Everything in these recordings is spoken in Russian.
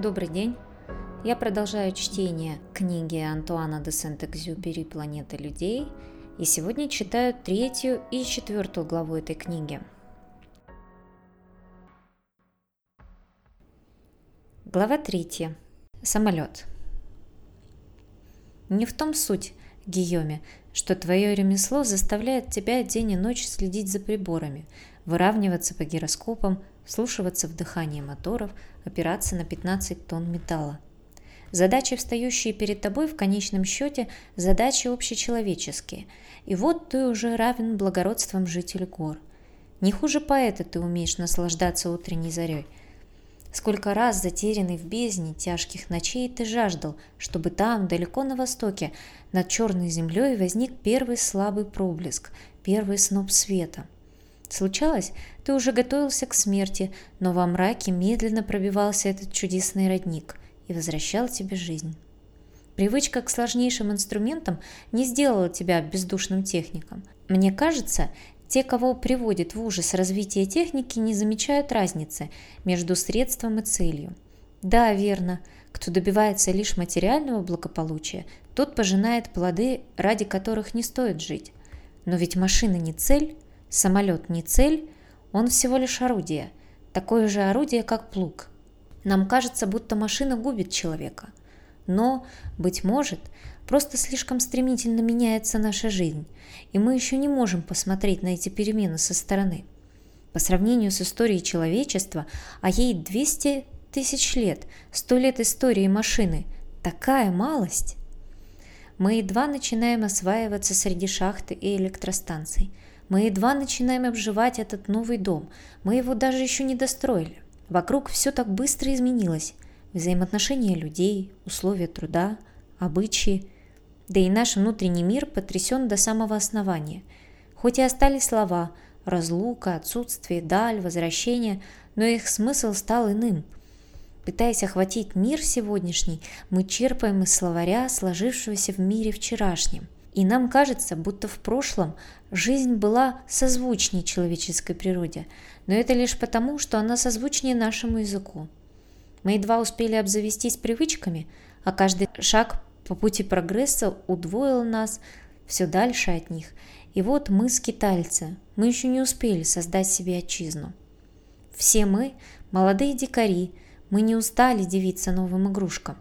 Добрый день. Я продолжаю чтение книги Антуана де Сент-Экзюпери «Планета людей» и сегодня читаю третью и четвертую главу этой книги. Глава третья. Самолет. Не в том суть, Гийоме, что твое ремесло заставляет тебя день и ночь следить за приборами, выравниваться по гироскопам, вслушиваться в дыхание моторов, опираться на 15 тонн металла. Задачи, встающие перед тобой, в конечном счете, задачи общечеловеческие. И вот ты уже равен благородствам жителей гор. Не хуже поэта ты умеешь наслаждаться утренней зарей. Сколько раз, затерянный в бездне тяжких ночей, ты жаждал, чтобы там, далеко на востоке, над черной землей возник первый слабый проблеск, первый сноп света – Случалось, ты уже готовился к смерти, но во мраке медленно пробивался этот чудесный родник и возвращал тебе жизнь. Привычка к сложнейшим инструментам не сделала тебя бездушным техником. Мне кажется, те, кого приводит в ужас развитие техники, не замечают разницы между средством и целью. Да, верно, кто добивается лишь материального благополучия, тот пожинает плоды, ради которых не стоит жить. Но ведь машина не цель, Самолет не цель, он всего лишь орудие, такое же орудие, как плуг. Нам кажется, будто машина губит человека. Но, быть может, просто слишком стремительно меняется наша жизнь, и мы еще не можем посмотреть на эти перемены со стороны. По сравнению с историей человечества, а ей 200 тысяч лет, 100 лет истории машины, такая малость. Мы едва начинаем осваиваться среди шахты и электростанций – мы едва начинаем обживать этот новый дом. Мы его даже еще не достроили. Вокруг все так быстро изменилось. Взаимоотношения людей, условия труда, обычаи. Да и наш внутренний мир потрясен до самого основания. Хоть и остались слова «разлука», «отсутствие», «даль», «возвращение», но их смысл стал иным. Пытаясь охватить мир сегодняшний, мы черпаем из словаря, сложившегося в мире вчерашнем. И нам кажется, будто в прошлом жизнь была созвучней человеческой природе, но это лишь потому, что она созвучнее нашему языку. Мы едва успели обзавестись привычками, а каждый шаг по пути прогресса удвоил нас все дальше от них. И вот мы скитальцы, мы еще не успели создать себе отчизну. Все мы – молодые дикари, мы не устали дивиться новым игрушкам.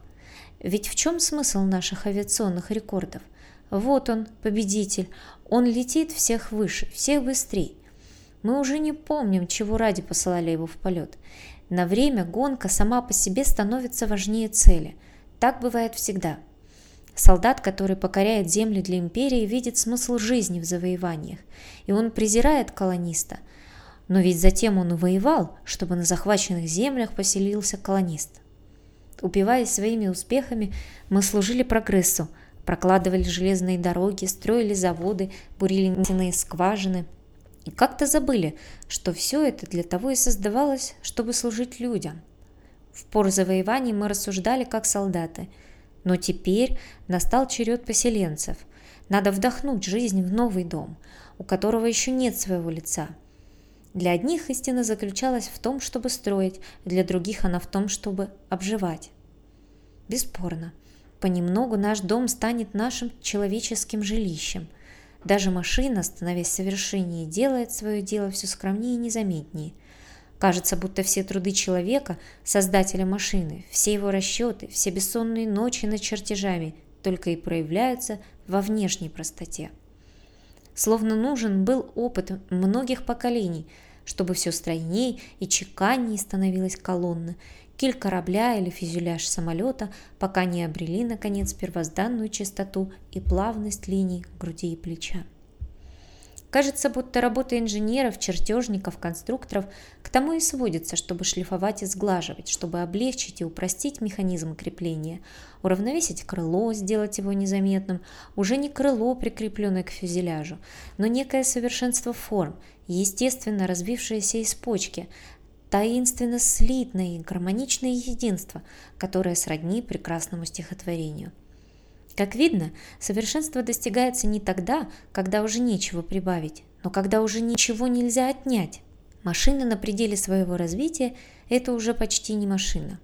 Ведь в чем смысл наших авиационных рекордов? Вот он, победитель. Он летит всех выше, всех быстрей. Мы уже не помним, чего ради посылали его в полет. На время гонка сама по себе становится важнее цели. Так бывает всегда. Солдат, который покоряет земли для империи, видит смысл жизни в завоеваниях, и он презирает колониста. Но ведь затем он и воевал, чтобы на захваченных землях поселился колонист. Упиваясь своими успехами, мы служили прогрессу – Прокладывали железные дороги, строили заводы, бурили нефтяные скважины. И как-то забыли, что все это для того и создавалось, чтобы служить людям. В пор завоеваний мы рассуждали как солдаты. Но теперь настал черед поселенцев. Надо вдохнуть жизнь в новый дом, у которого еще нет своего лица. Для одних истина заключалась в том, чтобы строить, для других она в том, чтобы обживать. Бесспорно, Понемногу наш дом станет нашим человеческим жилищем. Даже машина, становясь совершеннее, делает свое дело все скромнее и незаметнее. Кажется, будто все труды человека, создателя машины, все его расчеты, все бессонные ночи над чертежами только и проявляются во внешней простоте. Словно нужен был опыт многих поколений, чтобы все стройней и чеканней становилась колонна, киль корабля или фюзеляж самолета, пока не обрели, наконец, первозданную чистоту и плавность линий груди и плеча. Кажется, будто работа инженеров, чертежников, конструкторов к тому и сводится, чтобы шлифовать и сглаживать, чтобы облегчить и упростить механизм крепления, уравновесить крыло, сделать его незаметным, уже не крыло, прикрепленное к фюзеляжу, но некое совершенство форм, естественно развившееся из почки, таинственно слитное и гармоничное единство, которое сродни прекрасному стихотворению. Как видно, совершенство достигается не тогда, когда уже нечего прибавить, но когда уже ничего нельзя отнять. Машина на пределе своего развития – это уже почти не машина.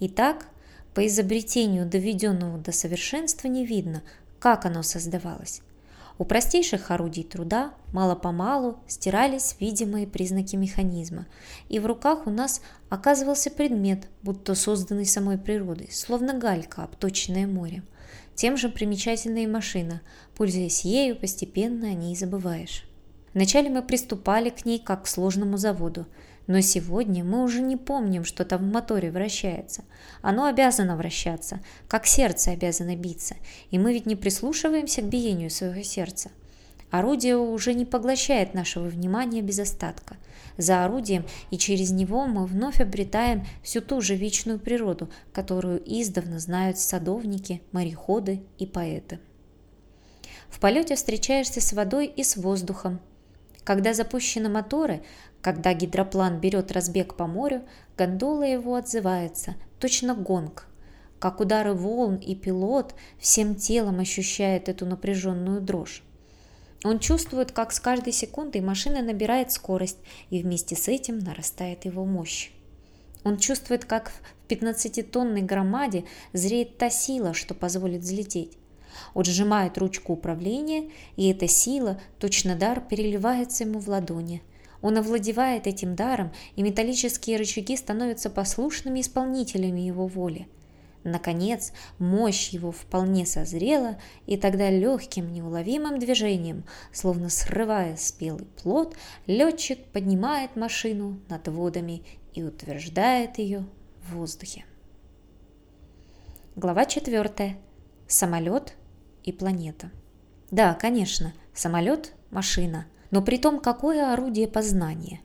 Итак, по изобретению, доведенному до совершенства, не видно, как оно создавалось. У простейших орудий труда мало-помалу стирались видимые признаки механизма, и в руках у нас оказывался предмет, будто созданный самой природой, словно галька, обточенная морем. Тем же примечательная и машина, пользуясь ею, постепенно о ней забываешь. Вначале мы приступали к ней как к сложному заводу, но сегодня мы уже не помним, что там в моторе вращается. Оно обязано вращаться, как сердце обязано биться, и мы ведь не прислушиваемся к биению своего сердца. Орудие уже не поглощает нашего внимания без остатка. За орудием и через него мы вновь обретаем всю ту же вечную природу, которую издавна знают садовники, мореходы и поэты. В полете встречаешься с водой и с воздухом. Когда запущены моторы, когда гидроплан берет разбег по морю, гондола его отзывается, точно гонг. Как удары волн и пилот всем телом ощущает эту напряженную дрожь. Он чувствует, как с каждой секундой машина набирает скорость, и вместе с этим нарастает его мощь. Он чувствует, как в 15-тонной громаде зреет та сила, что позволит взлететь. Он сжимает ручку управления, и эта сила, точно дар, переливается ему в ладони – он овладевает этим даром, и металлические рычаги становятся послушными исполнителями его воли. Наконец, мощь его вполне созрела, и тогда легким неуловимым движением, словно срывая спелый плод, летчик поднимает машину над водами и утверждает ее в воздухе. Глава 4. Самолет и планета. Да, конечно, самолет – машина – но при том, какое орудие познания?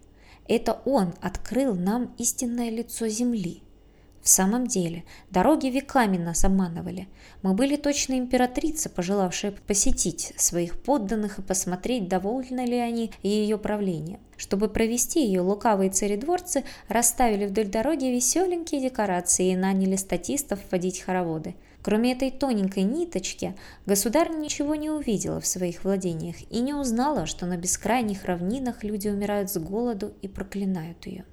Это он открыл нам истинное лицо Земли. В самом деле, дороги веками нас обманывали. Мы были точно императрица, пожелавшая посетить своих подданных и посмотреть, довольны ли они ее правлением. Чтобы провести ее, лукавые царедворцы расставили вдоль дороги веселенькие декорации и наняли статистов водить хороводы – Кроме этой тоненькой ниточки, государь ничего не увидела в своих владениях и не узнала, что на бескрайних равнинах люди умирают с голоду и проклинают ее.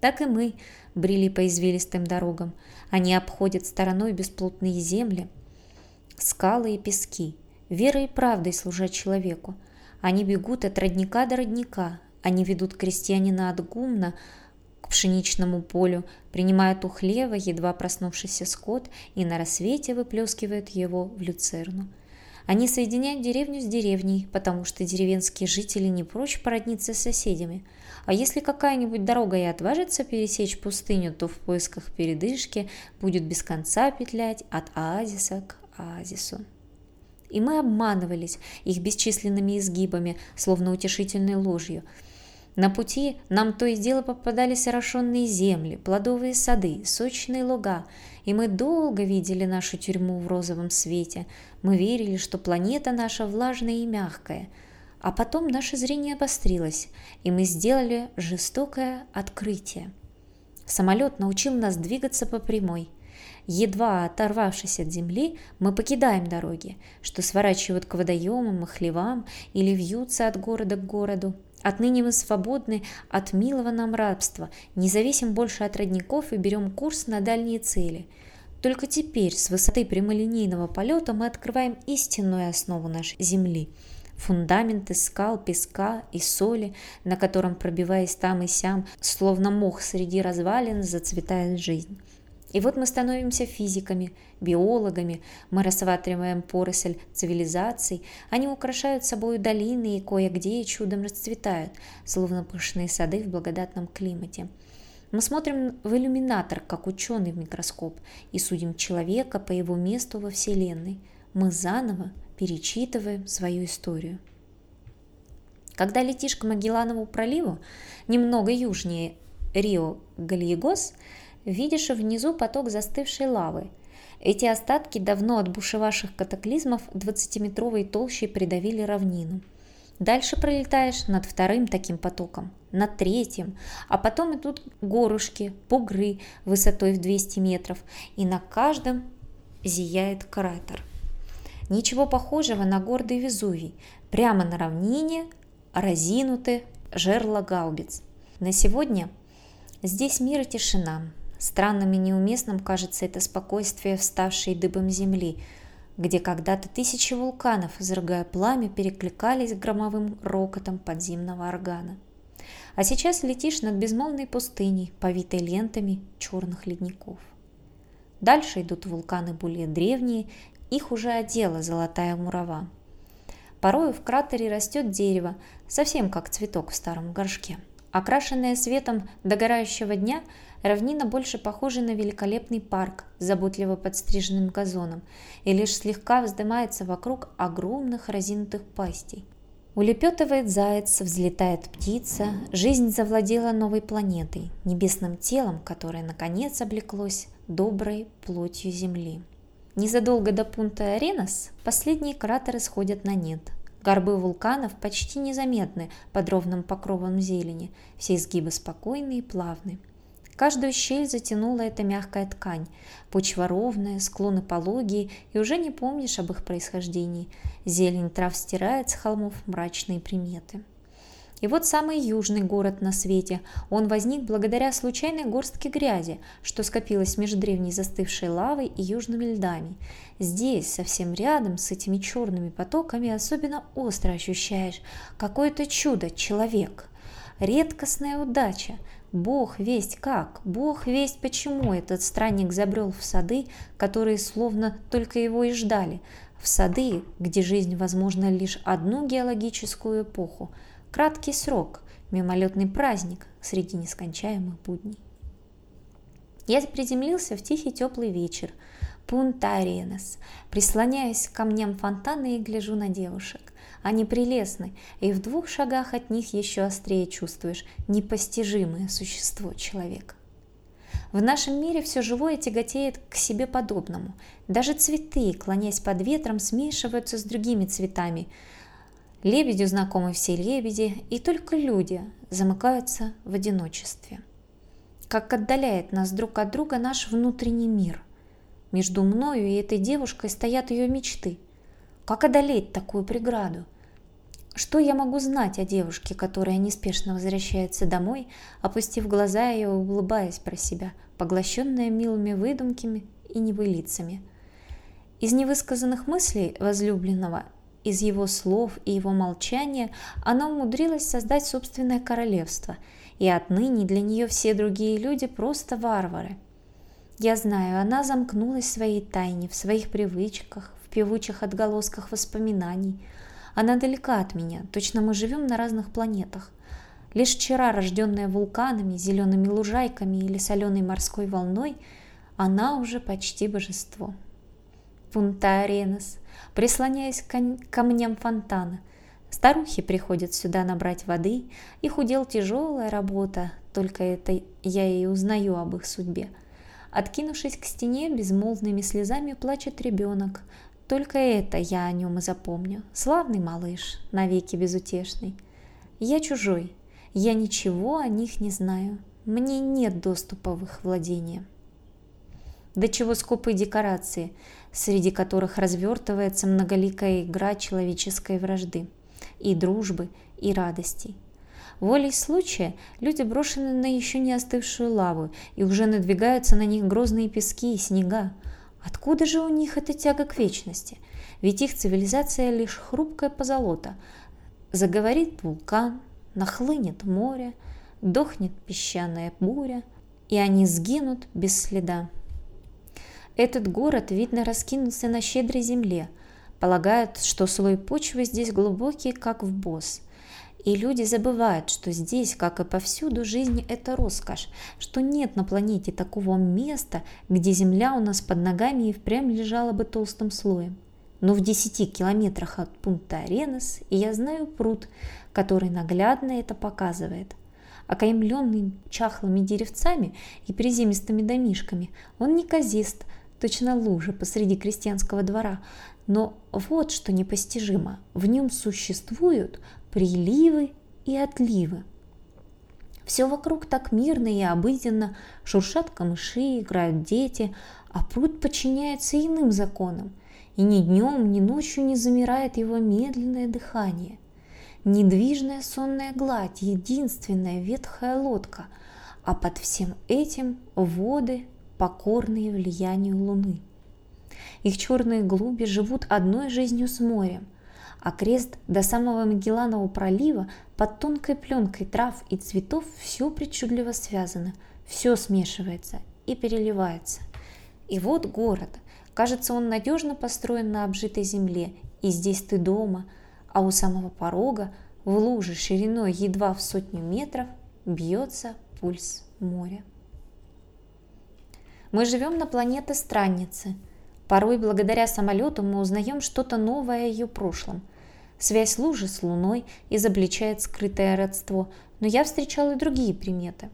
Так и мы брели по извилистым дорогам. Они обходят стороной бесплотные земли, скалы и пески, верой и правдой служат человеку. Они бегут от родника до родника, они ведут крестьянина от гумна пшеничному полю, принимают у хлева едва проснувшийся скот и на рассвете выплескивают его в люцерну. Они соединяют деревню с деревней, потому что деревенские жители не прочь породниться с соседями. А если какая-нибудь дорога и отважится пересечь пустыню, то в поисках передышки будет без конца петлять от оазиса к оазису. И мы обманывались их бесчисленными изгибами, словно утешительной ложью – на пути нам то и дело попадались орошенные земли, плодовые сады, сочные луга, и мы долго видели нашу тюрьму в розовом свете. Мы верили, что планета наша влажная и мягкая. А потом наше зрение обострилось, и мы сделали жестокое открытие. Самолет научил нас двигаться по прямой. Едва оторвавшись от земли, мы покидаем дороги, что сворачивают к водоемам и хлевам или вьются от города к городу. Отныне мы свободны от милого нам рабства, не зависим больше от родников и берем курс на дальние цели. Только теперь с высоты прямолинейного полета мы открываем истинную основу нашей Земли – фундаменты скал, песка и соли, на котором, пробиваясь там и сям, словно мох среди развалин, зацветает жизнь. И вот мы становимся физиками, биологами, мы рассматриваем поросль цивилизаций, они украшают собой долины и кое-где чудом расцветают, словно пышные сады в благодатном климате. Мы смотрим в иллюминатор, как ученый в микроскоп, и судим человека по его месту во Вселенной. Мы заново перечитываем свою историю. Когда летишь к Магелланову проливу, немного южнее Рио-Галиегос, видишь внизу поток застывшей лавы. Эти остатки давно отбушевавших катаклизмов 20-метровой толщей придавили равнину. Дальше пролетаешь над вторым таким потоком, над третьим, а потом идут горушки, бугры высотой в 200 метров, и на каждом зияет кратер. Ничего похожего на гордый Везувий. Прямо на равнине разинуты жерла гаубиц. На сегодня здесь мир и тишина, Странным и неуместным кажется это спокойствие вставшей дыбом земли, где когда-то тысячи вулканов, изрыгая пламя, перекликались громовым рокотом подземного органа. А сейчас летишь над безмолвной пустыней, повитой лентами черных ледников. Дальше идут вулканы более древние, их уже одела золотая мурава. Порою в кратере растет дерево, совсем как цветок в старом горшке. Окрашенная светом догорающего дня, равнина больше похожа на великолепный парк с заботливо подстриженным газоном и лишь слегка вздымается вокруг огромных разинутых пастей. Улепетывает заяц, взлетает птица, жизнь завладела новой планетой, небесным телом, которое наконец облеклось доброй плотью Земли. Незадолго до пункта Аренас последние кратеры сходят на нет. Горбы вулканов почти незаметны под ровным покровом зелени, все изгибы спокойны и плавны. Каждую щель затянула эта мягкая ткань. Почва ровная, склоны пологие, и уже не помнишь об их происхождении. Зелень трав стирает с холмов мрачные приметы. И вот самый южный город на свете. Он возник благодаря случайной горстке грязи, что скопилось между древней застывшей лавой и южными льдами. Здесь, совсем рядом с этими черными потоками, особенно остро ощущаешь какое-то чудо, человек. Редкостная удача, Бог весть как, Бог весть почему этот странник забрел в сады, которые словно только его и ждали, в сады, где жизнь возможна лишь одну геологическую эпоху, краткий срок, мимолетный праздник среди нескончаемых будней. Я приземлился в тихий теплый вечер, Пунта-Аренас, прислоняюсь к камням фонтана и гляжу на девушек. Они прелестны, и в двух шагах от них еще острее чувствуешь непостижимое существо человека. В нашем мире все живое тяготеет к себе подобному. Даже цветы, клонясь под ветром, смешиваются с другими цветами. Лебедю знакомы все лебеди, и только люди замыкаются в одиночестве. Как отдаляет нас друг от друга наш внутренний мир. Между мною и этой девушкой стоят ее мечты. Как одолеть такую преграду? Что я могу знать о девушке, которая неспешно возвращается домой, опустив глаза и улыбаясь про себя, поглощенная милыми выдумками и небылицами? Из невысказанных мыслей возлюбленного, из его слов и его молчания она умудрилась создать собственное королевство, и отныне для нее все другие люди просто варвары. Я знаю, она замкнулась в своей тайне, в своих привычках, в певучих отголосках воспоминаний – она далека от меня, точно мы живем на разных планетах. Лишь вчера, рожденная вулканами, зелеными лужайками или соленой морской волной, она уже почти божество. Пунта-Аренас, прислоняясь к камням фонтана, старухи приходят сюда набрать воды, их удел тяжелая работа, только это я и узнаю об их судьбе. Откинувшись к стене, безмолвными слезами плачет ребенок, только это я о нем и запомню. Славный малыш, навеки безутешный. Я чужой, я ничего о них не знаю. Мне нет доступа в их владение. До чего скупые декорации, среди которых развертывается многоликая игра человеческой вражды, и дружбы, и радостей. Волей случая люди брошены на еще не остывшую лаву, и уже надвигаются на них грозные пески и снега. Откуда же у них эта тяга к вечности? Ведь их цивилизация лишь хрупкая позолота. Заговорит вулкан, нахлынет море, дохнет песчаная буря, и они сгинут без следа. Этот город, видно, раскинулся на щедрой земле. Полагают, что слой почвы здесь глубокий, как в босс – и люди забывают, что здесь, как и повсюду, жизнь – это роскошь, что нет на планете такого места, где земля у нас под ногами и впрямь лежала бы толстым слоем. Но в 10 километрах от пункта Аренас и я знаю пруд, который наглядно это показывает. Окаймленный чахлыми деревцами и приземистыми домишками, он неказист, точно лужа посреди крестьянского двора, но вот что непостижимо, в нем существуют приливы и отливы. Все вокруг так мирно и обыденно, шуршат камыши, играют дети, а пруд подчиняется иным законам, и ни днем, ни ночью не замирает его медленное дыхание. Недвижная сонная гладь, единственная ветхая лодка, а под всем этим воды, покорные влиянию Луны. Их черные глуби живут одной жизнью с морем, а крест до самого Магелланового пролива под тонкой пленкой трав и цветов все причудливо связано, все смешивается и переливается. И вот город. Кажется, он надежно построен на обжитой земле, и здесь ты дома, а у самого порога, в луже шириной едва в сотню метров, бьется пульс моря. Мы живем на планете Странницы. Порой благодаря самолету мы узнаем что-то новое о ее прошлом. Связь лужи с Луной изобличает скрытое родство, но я встречал и другие приметы.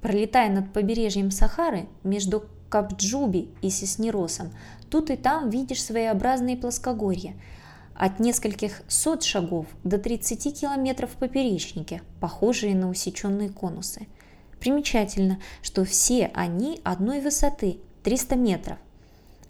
Пролетая над побережьем Сахары, между Капджуби и Сеснеросом, тут и там видишь своеобразные плоскогорья – от нескольких сот шагов до 30 километров в поперечнике, похожие на усеченные конусы. Примечательно, что все они одной высоты – 300 метров.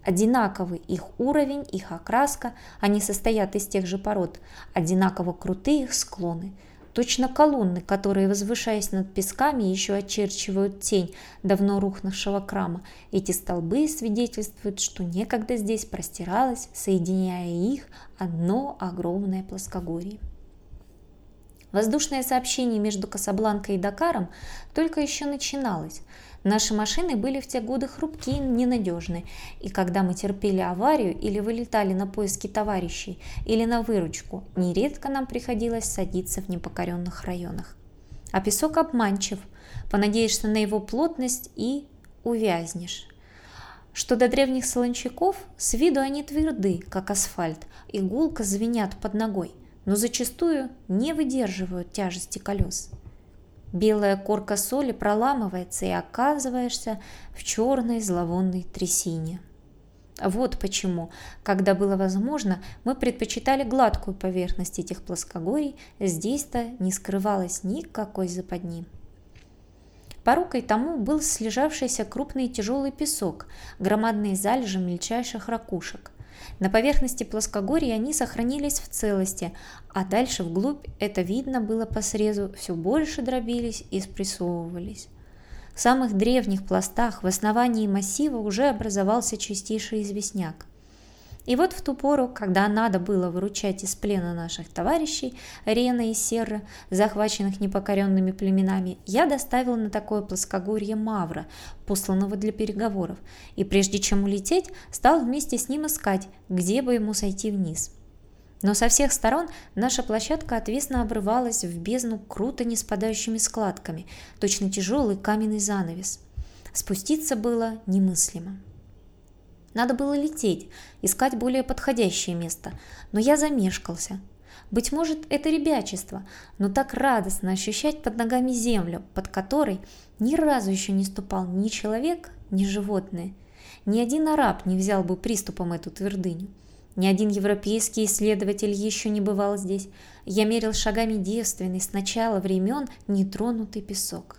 Одинаковый их уровень, их окраска, они состоят из тех же пород, одинаково крутые их склоны – Точно колонны, которые, возвышаясь над песками, еще очерчивают тень давно рухнувшего крама. Эти столбы свидетельствуют, что некогда здесь простиралось, соединяя их, одно огромное плоскогорье. Воздушное сообщение между Касабланкой и Дакаром только еще начиналось. Наши машины были в те годы хрупкие и ненадежны, и когда мы терпели аварию или вылетали на поиски товарищей или на выручку, нередко нам приходилось садиться в непокоренных районах. А песок обманчив, понадеешься на его плотность и увязнешь. Что до древних солончаков, с виду они тверды, как асфальт, и гулко звенят под ногой, но зачастую не выдерживают тяжести колес. Белая корка соли проламывается и оказываешься в черной зловонной трясине. Вот почему, когда было возможно, мы предпочитали гладкую поверхность этих плоскогорий, здесь-то не скрывалось никакой западни. Порукой тому был слежавшийся крупный тяжелый песок, громадные залежи мельчайших ракушек. На поверхности плоскогорья они сохранились в целости, а дальше вглубь это видно было по срезу, все больше дробились и спрессовывались. В самых древних пластах в основании массива уже образовался чистейший известняк – и вот в ту пору, когда надо было выручать из плена наших товарищей, Рена и Серра, захваченных непокоренными племенами, я доставил на такое плоскогорье Мавра, посланного для переговоров, и прежде чем улететь, стал вместе с ним искать, где бы ему сойти вниз. Но со всех сторон наша площадка отвесно обрывалась в бездну круто не спадающими складками, точно тяжелый каменный занавес. Спуститься было немыслимо. Надо было лететь, искать более подходящее место, но я замешкался. Быть может, это ребячество, но так радостно ощущать под ногами землю, под которой ни разу еще не ступал ни человек, ни животное. Ни один араб не взял бы приступом эту твердыню. Ни один европейский исследователь еще не бывал здесь. Я мерил шагами девственный с начала времен нетронутый песок.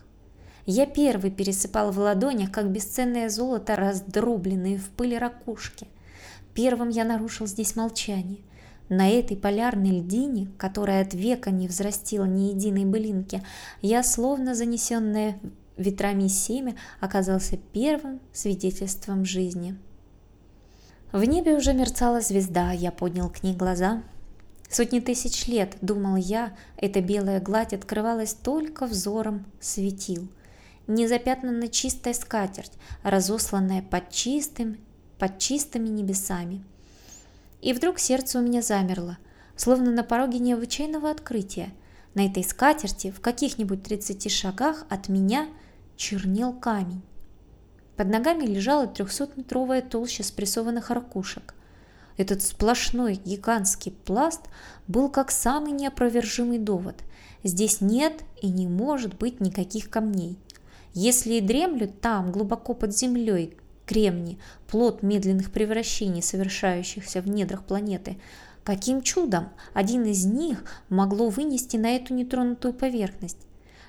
Я первый пересыпал в ладонях, как бесценное золото, раздробленные в пыли ракушки. Первым я нарушил здесь молчание. На этой полярной льдине, которая от века не взрастила ни единой былинки, я, словно занесенная ветрами семя, оказался первым свидетельством жизни. В небе уже мерцала звезда, я поднял к ней глаза. Сотни тысяч лет, думал я, эта белая гладь открывалась только взором светил незапятнанная чистая скатерть, разосланная под чистым, под чистыми небесами. И вдруг сердце у меня замерло, словно на пороге необычайного открытия. На этой скатерти в каких-нибудь 30 шагах от меня чернел камень. Под ногами лежала трехсотметровая толща спрессованных ракушек. Этот сплошной гигантский пласт был как самый неопровержимый довод. Здесь нет и не может быть никаких камней. Если и дремлют там, глубоко под землей, кремни, плод медленных превращений, совершающихся в недрах планеты, каким чудом один из них могло вынести на эту нетронутую поверхность?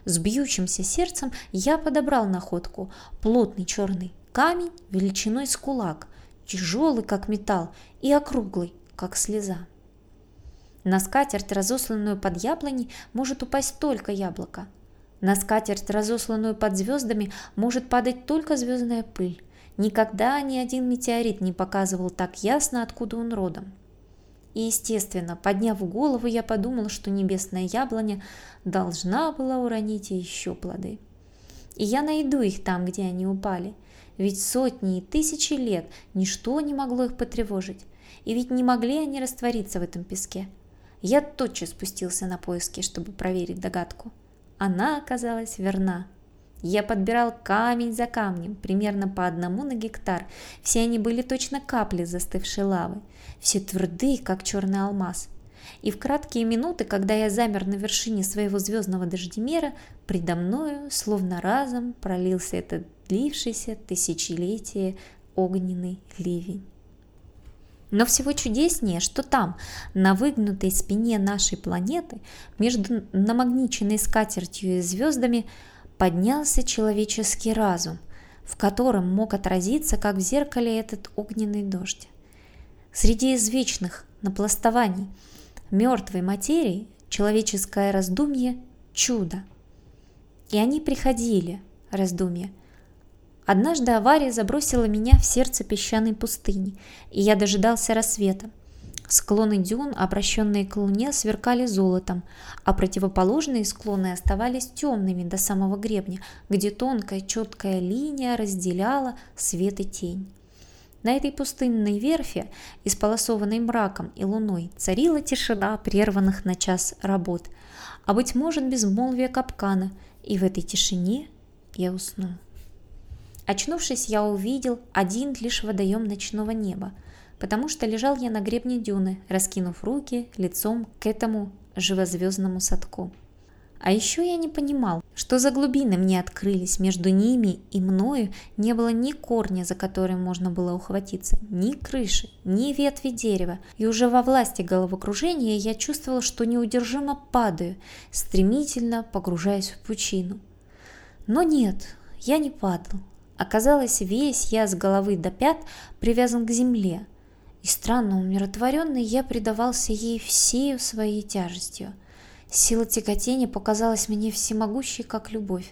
С бьющимся сердцем я подобрал находку, плотный черный камень величиной с кулак, тяжелый как металл и округлый, как слеза. На скатерть, разосланную под яблони, может упасть только яблоко – На скатерть, разосланную под звездами, может падать только звездная пыль. Никогда ни один метеорит не показывал так ясно, откуда он родом. И, естественно, подняв голову, я подумала, что небесная яблоня должна была уронить еще плоды. И я найду их там, где они упали. Ведь сотни и тысячи лет ничто не могло их потревожить. И ведь не могли они раствориться в этом песке. Я тотчас спустился на поиски, чтобы проверить догадку. Она оказалась верна. Я подбирал камень за камнем, примерно по одному на гектар. Все они были точно капли застывшей лавы. Все твердые, как черный алмаз. И в краткие минуты, когда я замер на вершине своего звездного дождемера, предо мною, словно разом, пролился этот длившийся тысячелетие огненный ливень. Но всего чудеснее, что там, на выгнутой спине нашей планеты, между намагниченной скатертью и звездами, поднялся человеческий разум, в котором мог отразиться, как в зеркале, этот огненный дождь. Среди извечных напластований мертвой материи человеческое раздумье – чудо. И они приходили, раздумья, Однажды авария забросила меня в сердце песчаной пустыни, и я дожидался рассвета. Склоны дюн, обращенные к луне, сверкали золотом, а противоположные склоны оставались темными до самого гребня, где тонкая четкая линия разделяла свет и тень. На этой пустынной верфи, исполосованной мраком и луной, царила тишина прерванных на час работ, а, быть может, безмолвие капкана, и в этой тишине я уснул. Очнувшись, я увидел один лишь водоем ночного неба, потому что лежал я на гребне дюны, раскинув руки лицом к этому живозвездному садку. А еще я не понимал, что за глубины мне открылись, между ними и мною не было ни корня, за которым можно было ухватиться, ни крыши, ни ветви дерева, и уже во власти головокружения я чувствовал, что неудержимо падаю, стремительно погружаясь в пучину. Но нет, я не падал, Оказалось, весь я с головы до пят привязан к земле, и странно умиротворенный я предавался ей всею своей тяжестью. Сила тяготения показалась мне всемогущей, как любовь.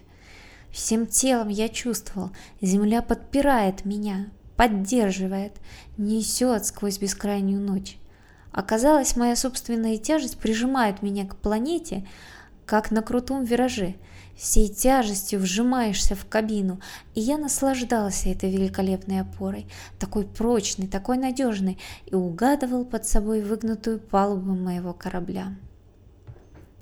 Всем телом я чувствовал, земля подпирает меня, поддерживает, несет сквозь бескрайнюю ночь. Оказалось, моя собственная тяжесть прижимает меня к планете, как на крутом вираже – всей тяжестью вжимаешься в кабину, и я наслаждался этой великолепной опорой, такой прочной, такой надежной, и угадывал под собой выгнутую палубу моего корабля.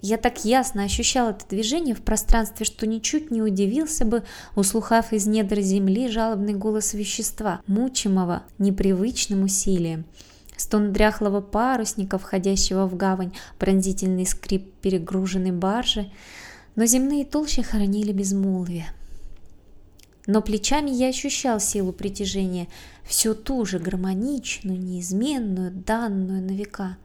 Я так ясно ощущал это движение в пространстве, что ничуть не удивился бы, услыхав из недр земли жалобный голос вещества, мучимого непривычным усилием. Стон дряхлого парусника, входящего в гавань, пронзительный скрип перегруженной баржи — но земные толщи хоронили безмолвие. Но плечами я ощущал силу притяжения, всю ту же гармоничную, неизменную, данную на века.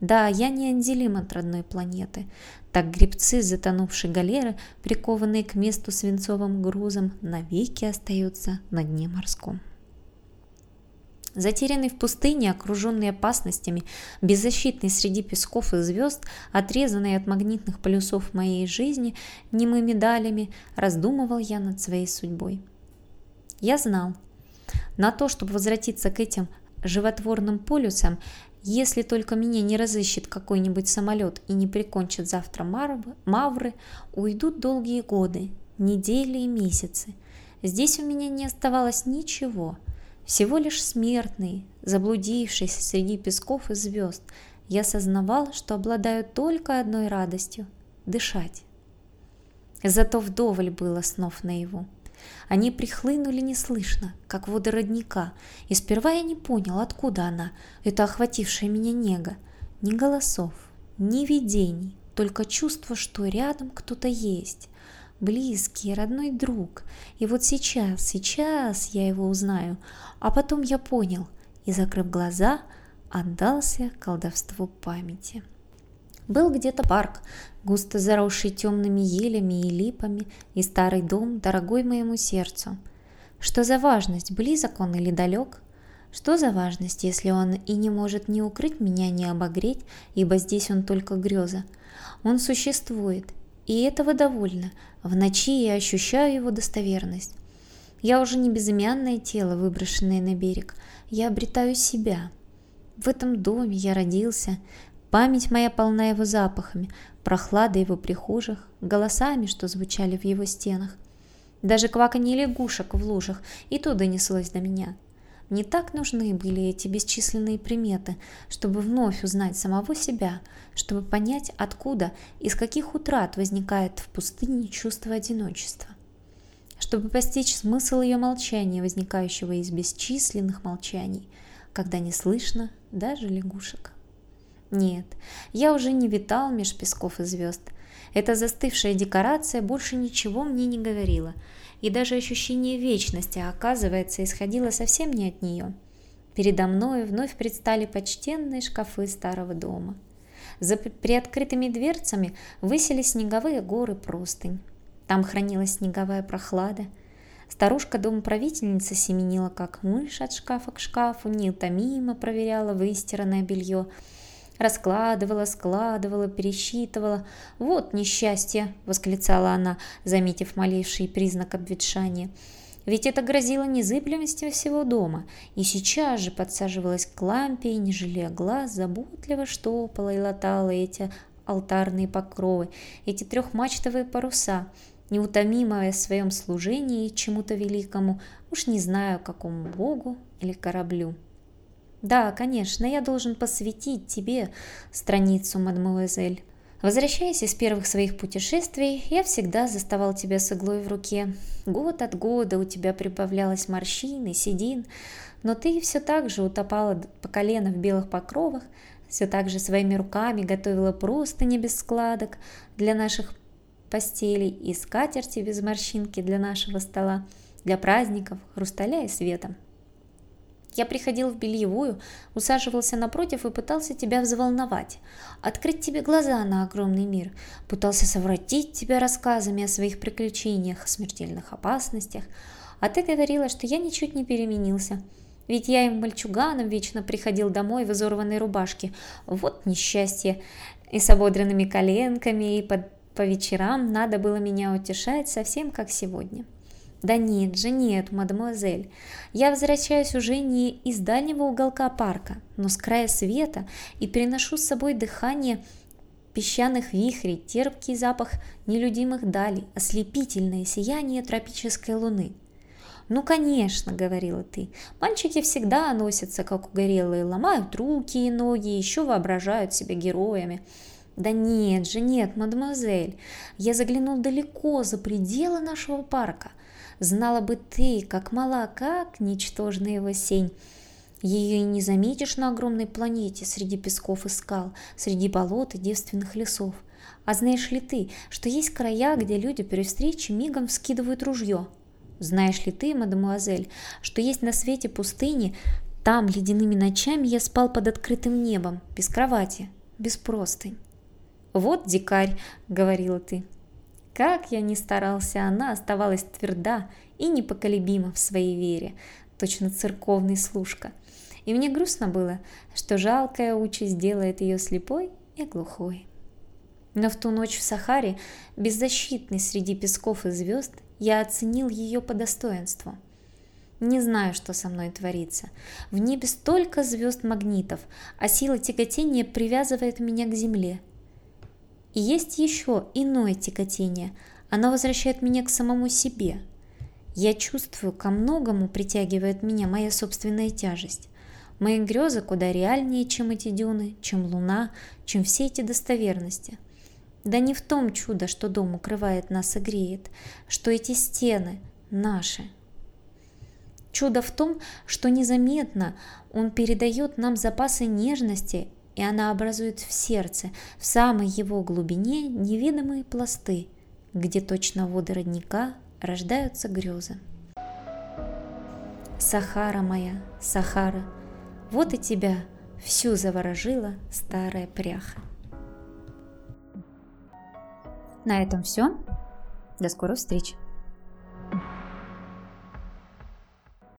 Да, я не анделим от родной планеты. Так гребцы затонувшей галеры, прикованные к месту свинцовым грузом, навеки остаются на дне морском. Затерянный в пустыне, окруженный опасностями, беззащитный среди песков и звезд, отрезанный от магнитных полюсов моей жизни немыми далями, раздумывал я над своей судьбой. Я знал, на то, чтобы возвратиться к этим животворным полюсам, если только меня не разыщет какой-нибудь самолет и не прикончит завтра мавры, уйдут долгие годы, недели и месяцы. Здесь у меня не оставалось ничего – всего лишь смертный, заблудившись среди песков и звезд, я сознавал, что обладаю только одной радостью – дышать. Зато вдоволь было снов наяву. Они прихлынули неслышно, как воды родника, и сперва я не понял, откуда она, эта охватившая меня нега. Ни голосов, ни видений, только чувство, что рядом кто-то есть, близкий, родной друг. И вот сейчас, сейчас я его узнаю. А потом я понял и, закрыв глаза, отдался колдовству памяти. Был где-то парк, густо заросший темными елями и липами, и старый дом, дорогой моему сердцу. Что за важность, близок он или далек? Что за важность, если он и не может ни укрыть меня, ни обогреть, ибо здесь он только греза? Он существует, И этого довольно. В ночи я ощущаю его достоверность. Я уже не безымянное тело, выброшенное на берег. Я обретаю себя. В этом доме я родился. Память моя полна его запахами, прохладой его прихожих, голосами, что звучали в его стенах. Даже кваканье лягушек в лужах и то донеслось до меня. Не так нужны были эти бесчисленные приметы, чтобы вновь узнать самого себя, чтобы понять, откуда, из каких утрат возникает в пустыне чувство одиночества чтобы постичь смысл ее молчания, возникающего из бесчисленных молчаний, когда не слышно даже лягушек. Нет, я уже не витал меж песков и звезд. Эта застывшая декорация больше ничего мне не говорила, и даже ощущение вечности, оказывается, исходило совсем не от нее. Передо мной вновь предстали почтенные шкафы старого дома. За приоткрытыми дверцами высились снеговые горы простынь. Там хранилась снеговая прохлада. Старушка-домоправительница семенила, как мышь от шкафа к шкафу, неутомимо проверяла выстиранное белье, раскладывала, складывала, пересчитывала. «Вот несчастье!» – восклицала она, заметив малейший признак обветшания. Ведь это грозило незыблемостью всего дома, и сейчас же подсаживалась к лампе и, не жалея глаз, заботливо штопала и латала эти алтарные покровы, эти трехмачтовые паруса – неутомимая в своем служении чему-то великому, уж не знаю, какому богу или кораблю. Да, конечно, я должен посвятить тебе страницу, мадемуазель. Возвращаясь из первых своих путешествий, я всегда заставал тебя с иглой в руке. Год от года у тебя прибавлялось морщин и седин, но ты все так же утопала по колено в белых покровах, все так же своими руками готовила просто не без складок для наших постелей и скатерти без морщинки для нашего стола, для праздников, хрусталя и света. Я приходил в бельевую, усаживался напротив и пытался тебя взволновать, открыть тебе глаза на огромный мир, пытался совратить тебя рассказами о своих приключениях, о смертельных опасностях, а ты говорила, что я ничуть не переменился, ведь я им мальчуганом вечно приходил домой в изорванной рубашке. Вот несчастье. И с ободренными коленками, и под по вечерам надо было меня утешать совсем как сегодня. Да нет же, нет, мадемуазель. Я возвращаюсь уже не из дальнего уголка парка, но с края света и приношу с собой дыхание песчаных вихрей, терпкий запах нелюдимых далей, ослепительное сияние тропической луны. «Ну, конечно», — говорила ты, — «мальчики всегда носятся, как угорелые, ломают руки и ноги, еще воображают себя героями. Да нет же, нет, мадемуазель, я заглянул далеко за пределы нашего парка. Знала бы ты, как мала, как ничтожна его сень. Ее и не заметишь на огромной планете среди песков и скал, среди болот и девственных лесов. А знаешь ли ты, что есть края, где люди при встрече мигом вскидывают ружье? Знаешь ли ты, мадемуазель, что есть на свете пустыни, там ледяными ночами я спал под открытым небом, без кровати, без простынь. «Вот дикарь», — говорила ты. Как я ни старался, она оставалась тверда и непоколебима в своей вере, точно церковный служка. И мне грустно было, что жалкая участь делает ее слепой и глухой. Но в ту ночь в Сахаре, беззащитный среди песков и звезд, я оценил ее по достоинству. Не знаю, что со мной творится. В небе столько звезд-магнитов, а сила тяготения привязывает меня к земле – и есть еще иное тяготение. Оно возвращает меня к самому себе. Я чувствую, ко многому притягивает меня моя собственная тяжесть. Мои грезы куда реальнее, чем эти дюны, чем луна, чем все эти достоверности. Да не в том чудо, что дом укрывает нас и греет, что эти стены наши. Чудо в том, что незаметно он передает нам запасы нежности и она образует в сердце, в самой его глубине невидимые пласты, где точно воды родника рождаются грезы. Сахара моя, Сахара, вот и тебя всю заворожила старая пряха. На этом все. До скорых встреч!